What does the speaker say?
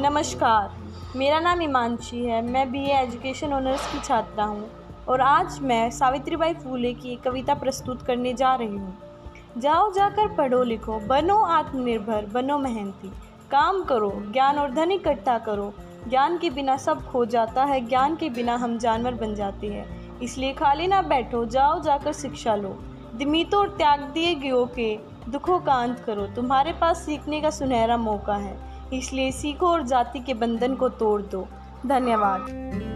नमस्कार। मेरा नाम ईमांशी है। मैं बीए एजुकेशन ऑनर्स की छात्रा हूँ और आज मैं सावित्रीबाई फूले की कविता प्रस्तुत करने जा रही हूँ। जाओ जाकर पढ़ो लिखो, बनो आत्मनिर्भर, बनो मेहनती। काम करो, ज्ञान और धन इकट्ठा करो। ज्ञान के बिना सब खो जाता है, ज्ञान के बिना हम जानवर बन जाते हैं। इसलिए खाली ना बैठो, जाओ जाकर शिक्षा लो। दिमितो और त्याग दिए गयो के दुखों का अंत करो। तुम्हारे पास सीखने का सुनहरा मौका है। इसलिए सीखो और जाति के बंधन को तोड़ दो। धन्यवाद।